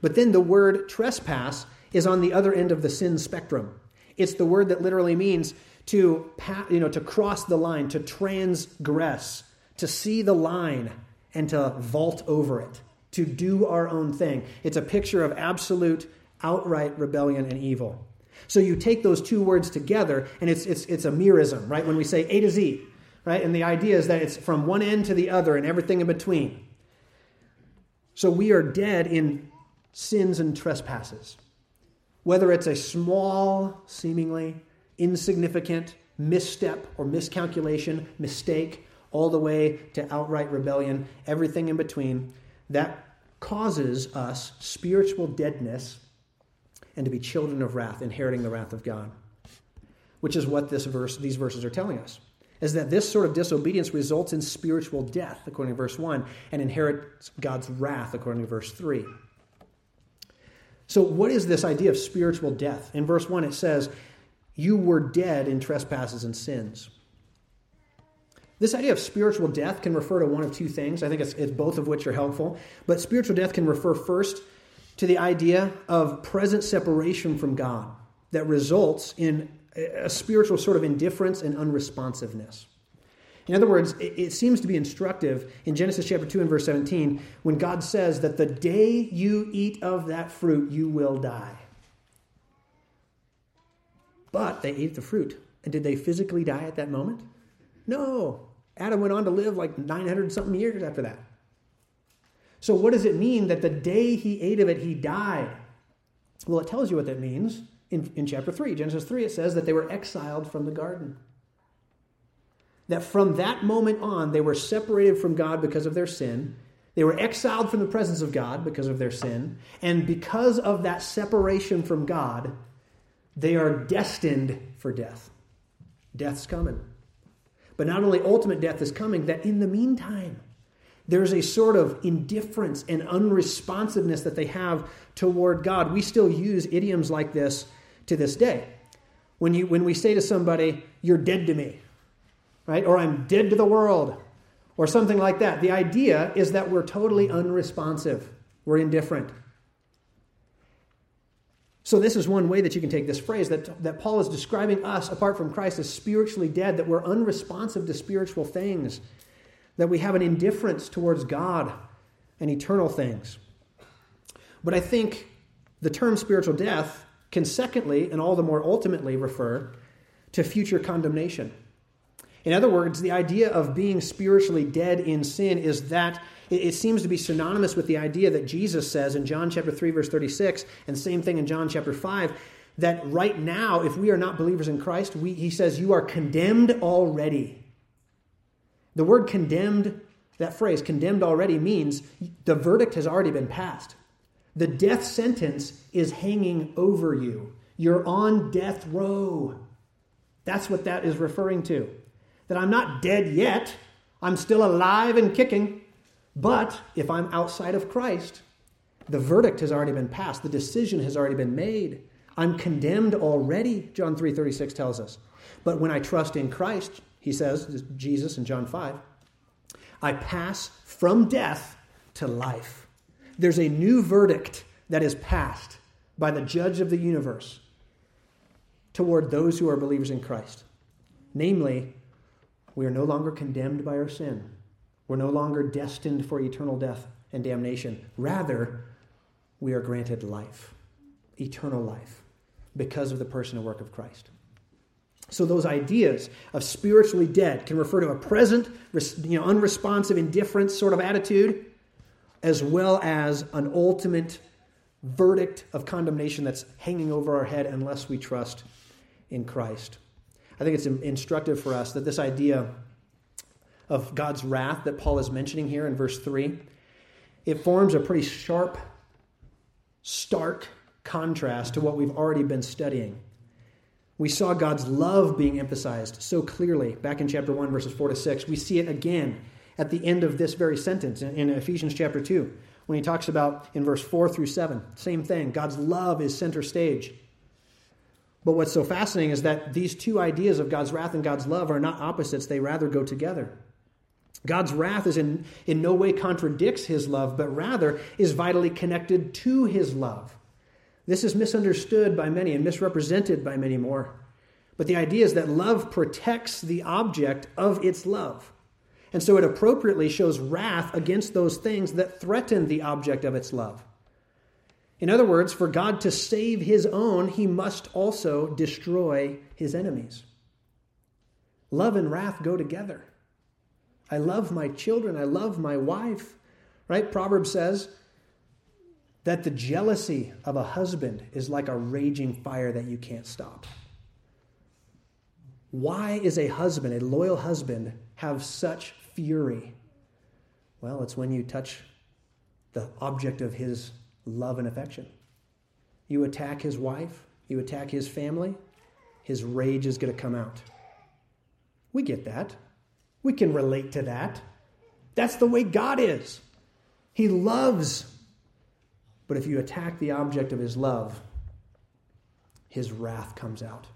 S1: But then the word trespass is on the other end of the sin spectrum. It's the word that literally means to, you know, to cross the line, to transgress, to see the line and to vault over it, to do our own thing. It's a picture of absolute, outright rebellion and evil. So you take those two words together, and it's, it's, it's a merism, right? When we say A to Z, right? And the idea is that it's from one end to the other and everything in between. So we are dead in sins and trespasses. Whether it's a small, seemingly insignificant misstep or miscalculation, mistake, all the way to outright rebellion, everything in between, that causes us spiritual deadness and to be children of wrath, inheriting the wrath of God. Which is what this verse, these verses are telling us. Is that this sort of disobedience results in spiritual death, according to verse 1, and inherits God's wrath, according to verse 3. So, what is this idea of spiritual death? In verse 1, it says, You were dead in trespasses and sins. This idea of spiritual death can refer to one of two things. I think it's, it's, both of which are helpful. But spiritual death can refer first to the idea of present separation from God that results in a spiritual sort of indifference and unresponsiveness. In other words, it, seems to be instructive in Genesis chapter 2 and verse 17 when God says that the day you eat of that fruit, you will die. But they ate the fruit. And did they physically die at that moment? No. Adam went on to live like 900 something years after that. So, what does it mean that the day he ate of it, he died? Well, it tells you what that means. In, in chapter 3, Genesis 3, it says that they were exiled from the garden that from that moment on they were separated from God because of their sin, They were exiled from the presence of God because of their sin. And because of that separation from God, they are destined for death. Death's coming. But not only ultimate death is coming, that in the meantime, there's a sort of indifference and unresponsiveness that they have toward God. We still use idioms like this to this day. When, you, when we say to somebody, You're dead to me, right? Or I'm dead to the world, or something like that. The idea is that we're totally unresponsive, we're indifferent. So, this is one way that you can take this phrase that, that Paul is describing us, apart from Christ, as spiritually dead, that we're unresponsive to spiritual things, that we have an indifference towards God and eternal things. But I think the term spiritual death can, secondly, and all the more ultimately, refer to future condemnation. In other words, the idea of being spiritually dead in sin is that it seems to be synonymous with the idea that Jesus says in John chapter 3 verse 36 and same thing in John chapter 5 that right now if we are not believers in Christ, we, he says you are condemned already. The word condemned, that phrase condemned already means the verdict has already been passed. The death sentence is hanging over you. You're on death row. That's what that is referring to that I'm not dead yet. I'm still alive and kicking. But if I'm outside of Christ, the verdict has already been passed. The decision has already been made. I'm condemned already, John 3:36 tells us. But when I trust in Christ, he says, Jesus in John 5, I pass from death to life. There's a new verdict that is passed by the judge of the universe toward those who are believers in Christ. Namely, we are no longer condemned by our sin. We're no longer destined for eternal death and damnation. Rather, we are granted life, eternal life, because of the person and work of Christ. So those ideas of spiritually dead can refer to a present, you know, unresponsive, indifference sort of attitude, as well as an ultimate verdict of condemnation that's hanging over our head unless we trust in Christ. I think it's instructive for us that this idea of God's wrath that Paul is mentioning here in verse 3, it forms a pretty sharp, stark contrast to what we've already been studying. We saw God's love being emphasized so clearly back in chapter 1, verses 4 to 6. We see it again at the end of this very sentence in Ephesians chapter 2, when he talks about in verse 4 through 7. Same thing. God's love is center stage. But what's so fascinating is that these two ideas of God's wrath and God's love are not opposites, they rather go together. God's wrath is in, in no way contradicts his love, but rather is vitally connected to his love. This is misunderstood by many and misrepresented by many more. But the idea is that love protects the object of its love. And so it appropriately shows wrath against those things that threaten the object of its love. In other words, for God to save his own, he must also destroy his enemies. Love and wrath go together. I love my children, I love my wife. Right? Proverbs says that the jealousy of a husband is like a raging fire that you can't stop. Why is a husband, a loyal husband, have such fury? Well, it's when you touch the object of his love and affection. You attack his wife, you attack his family, his rage is going to come out. We get that. We can relate to that. That's the way God is. He loves. But if you attack the object of his love, his wrath comes out.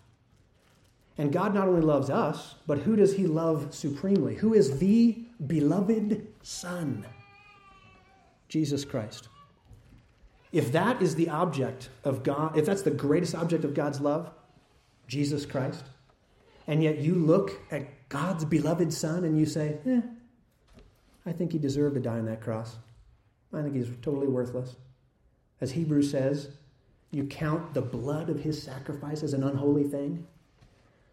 S1: And God not only loves us, but who does he love supremely? Who is the beloved Son? Jesus Christ. If that is the object of God, if that's the greatest object of God's love, Jesus Christ, and yet you look at God's beloved Son and you say, eh, I think he deserved to die on that cross. I think he's totally worthless. As Hebrews says, you count the blood of his sacrifice as an unholy thing.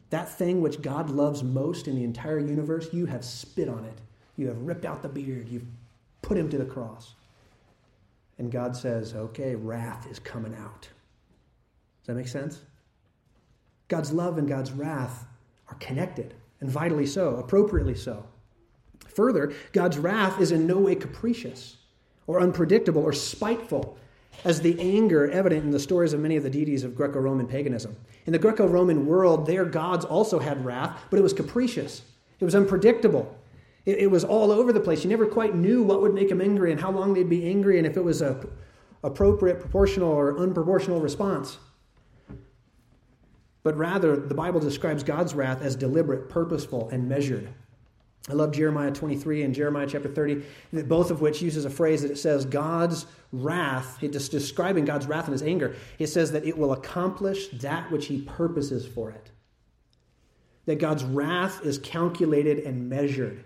S1: That thing which God loves most in the entire universe, you have spit on it. You have ripped out the beard. You've put him to the cross. And God says, okay, wrath is coming out. Does that make sense? God's love and God's wrath are connected, and vitally so, appropriately so. Further, God's wrath is in no way capricious or unpredictable or spiteful, as the anger evident in the stories of many of the deities of Greco Roman paganism. In the Greco Roman world, their gods also had wrath, but it was capricious, it was unpredictable. It, it, was all over the place. You never quite knew what would make them angry and how long they'd be angry and if it was a appropriate, proportional, or unproportional response. But rather, the Bible describes God's wrath as deliberate, purposeful, and measured. I love Jeremiah 23 and Jeremiah chapter 30, both of which uses a phrase that it says God's wrath, it's describing God's wrath and his anger. It says that it will accomplish that which he purposes for it. That God's wrath is calculated and measured.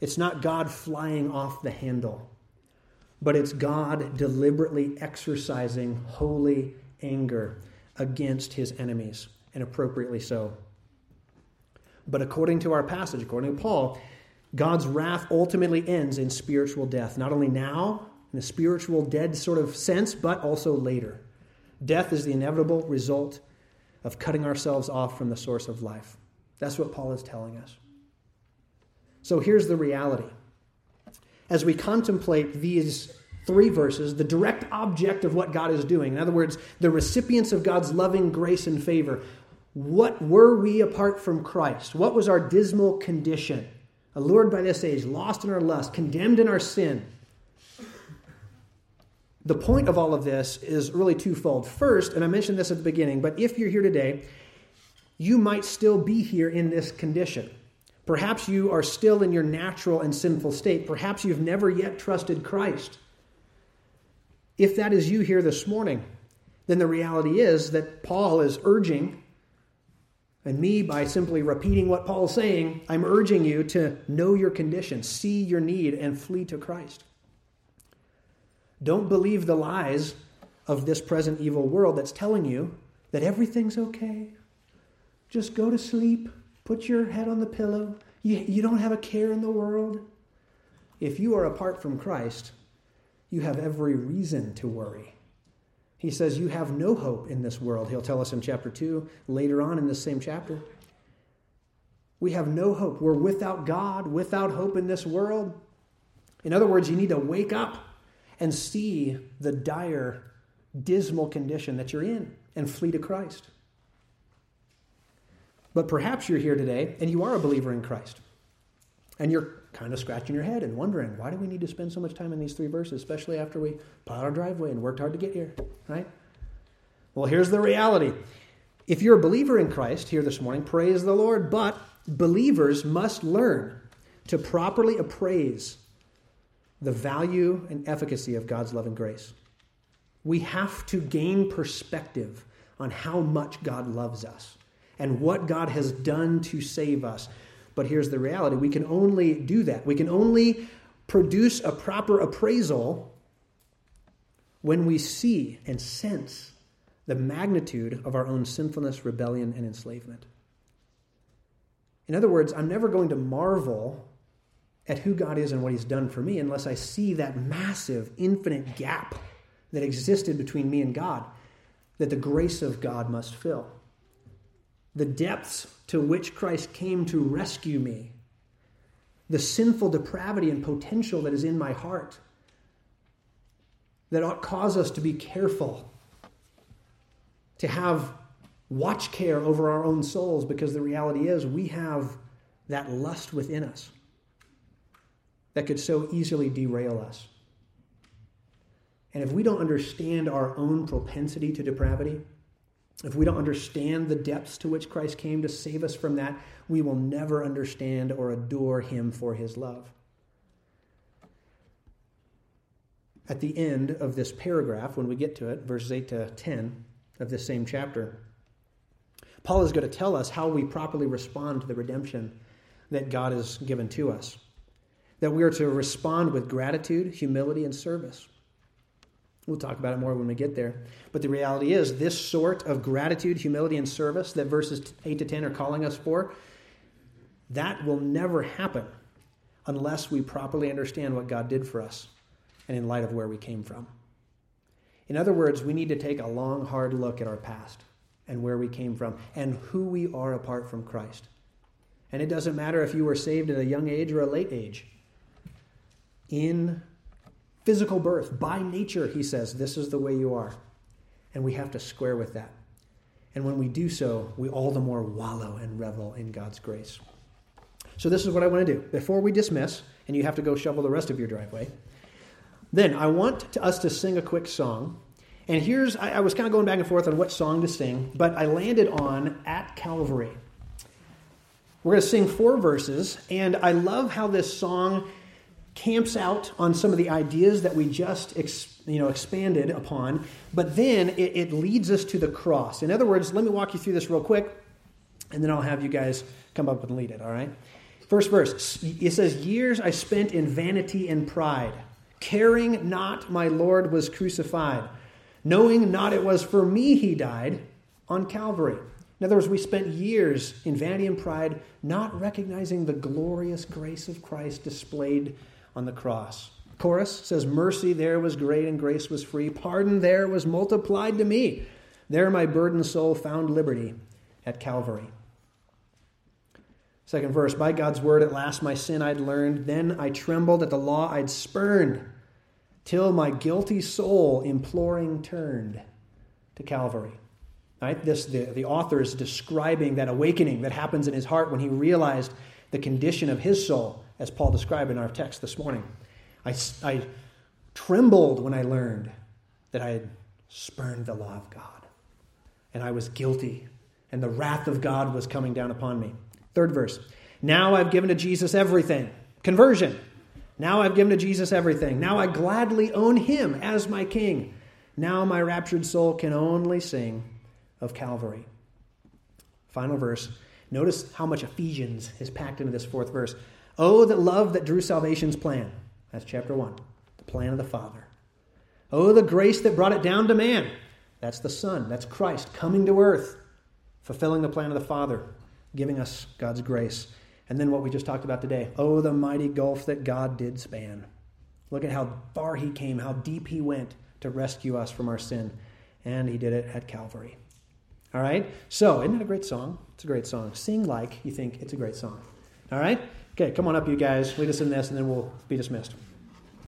S1: It's not God flying off the handle, but it's God deliberately exercising holy anger against his enemies, and appropriately so. But according to our passage, according to Paul, God's wrath ultimately ends in spiritual death, not only now, in a spiritual dead sort of sense, but also later. Death is the inevitable result of cutting ourselves off from the source of life. That's what Paul is telling us. So here's the reality. As we contemplate these three verses, the direct object of what God is doing, in other words, the recipients of God's loving grace and favor, what were we apart from Christ? What was our dismal condition? Allured by this age, lost in our lust, condemned in our sin. The point of all of this is really twofold. First, and I mentioned this at the beginning, but if you're here today, you might still be here in this condition. Perhaps you are still in your natural and sinful state. Perhaps you've never yet trusted Christ. If that is you here this morning, then the reality is that Paul is urging and me, by simply repeating what Paul's saying, I'm urging you to know your condition, see your need, and flee to Christ. Don't believe the lies of this present evil world that's telling you that everything's okay. Just go to sleep, put your head on the pillow. You, you don't have a care in the world. If you are apart from Christ, you have every reason to worry. He says, You have no hope in this world. He'll tell us in chapter 2, later on in this same chapter. We have no hope. We're without God, without hope in this world. In other words, you need to wake up and see the dire, dismal condition that you're in and flee to Christ. But perhaps you're here today and you are a believer in Christ. And you're kind of scratching your head and wondering, why do we need to spend so much time in these three verses, especially after we plowed our driveway and worked hard to get here, right? Well, here's the reality. If you're a believer in Christ here this morning, praise the Lord, but believers must learn to properly appraise the value and efficacy of God's love and grace. We have to gain perspective on how much God loves us and what God has done to save us. But here's the reality we can only do that. We can only produce a proper appraisal when we see and sense the magnitude of our own sinfulness, rebellion, and enslavement. In other words, I'm never going to marvel at who God is and what He's done for me unless I see that massive, infinite gap that existed between me and God that the grace of God must fill the depths to which Christ came to rescue me, the sinful depravity and potential that is in my heart that ought cause us to be careful, to have watch care over our own souls, because the reality is we have that lust within us that could so easily derail us. And if we don't understand our own propensity to depravity, if we don't understand the depths to which Christ came to save us from that, we will never understand or adore him for his love. At the end of this paragraph, when we get to it, verses 8 to 10 of this same chapter, Paul is going to tell us how we properly respond to the redemption that God has given to us. That we are to respond with gratitude, humility, and service. We'll talk about it more when we get there. But the reality is, this sort of gratitude, humility, and service that verses 8 to 10 are calling us for, that will never happen unless we properly understand what God did for us and in light of where we came from. In other words, we need to take a long, hard look at our past and where we came from and who we are apart from Christ. And it doesn't matter if you were saved at a young age or a late age. In physical birth, by nature, he says, this is the way you are. And we have to square with that. And when we do so, we all the more wallow and revel in God's grace. So, this is what I want to do. Before we dismiss, and you have to go shovel the rest of your driveway, then I want to, us to sing a quick song. And here's, I, I was kind of going back and forth on what song to sing, but I landed on At Calvary. We're going to sing four verses, and I love how this song camps out on some of the ideas that we just ex, you know, expanded upon, but then it, it leads us to the cross. In other words, let me walk you through this real quick, and then I'll have you guys come up and lead it, all right? First verse, it says, Years I spent in vanity and pride, caring not my Lord was crucified, knowing not it was for me he died on Calvary. In other words, we spent years in vanity and pride, not recognizing the glorious grace of Christ displayed on the cross. Chorus says, Mercy there was great and grace was free. Pardon there was multiplied to me. There my burdened soul found liberty at Calvary. Second verse, by God's word at last my sin I'd learned. Then I trembled at the law I'd spurned, till my guilty soul imploring turned to Calvary. Right? This the, the author is describing that awakening that happens in his heart when he realized the condition of his soul as Paul described in our text this morning. I, I trembled when I learned that I had spurned the law of God, and I was guilty, and the wrath of God was coming down upon me. Third verse. Now I've given to Jesus everything. Conversion. Now I've given to Jesus everything. Now I gladly own him as my king. Now my raptured soul can only sing of Calvary. Final verse. Notice how much Ephesians is packed into this fourth verse. Oh, the love that drew salvation's plan. That's chapter 1, the plan of the Father. Oh, the grace that brought it down to man. That's the Son. That's Christ coming to earth, fulfilling the plan of the Father, giving us God's grace. And then what we just talked about today. Oh, the mighty gulf that God did span. Look at how far He came, how deep He went to rescue us from our sin. And He did it at Calvary. All right? So, isn't it a great song? It's a great song. Sing like you think it's a great song. All right? Okay, come on up, you guys. Lead us in this, and then we'll be dismissed.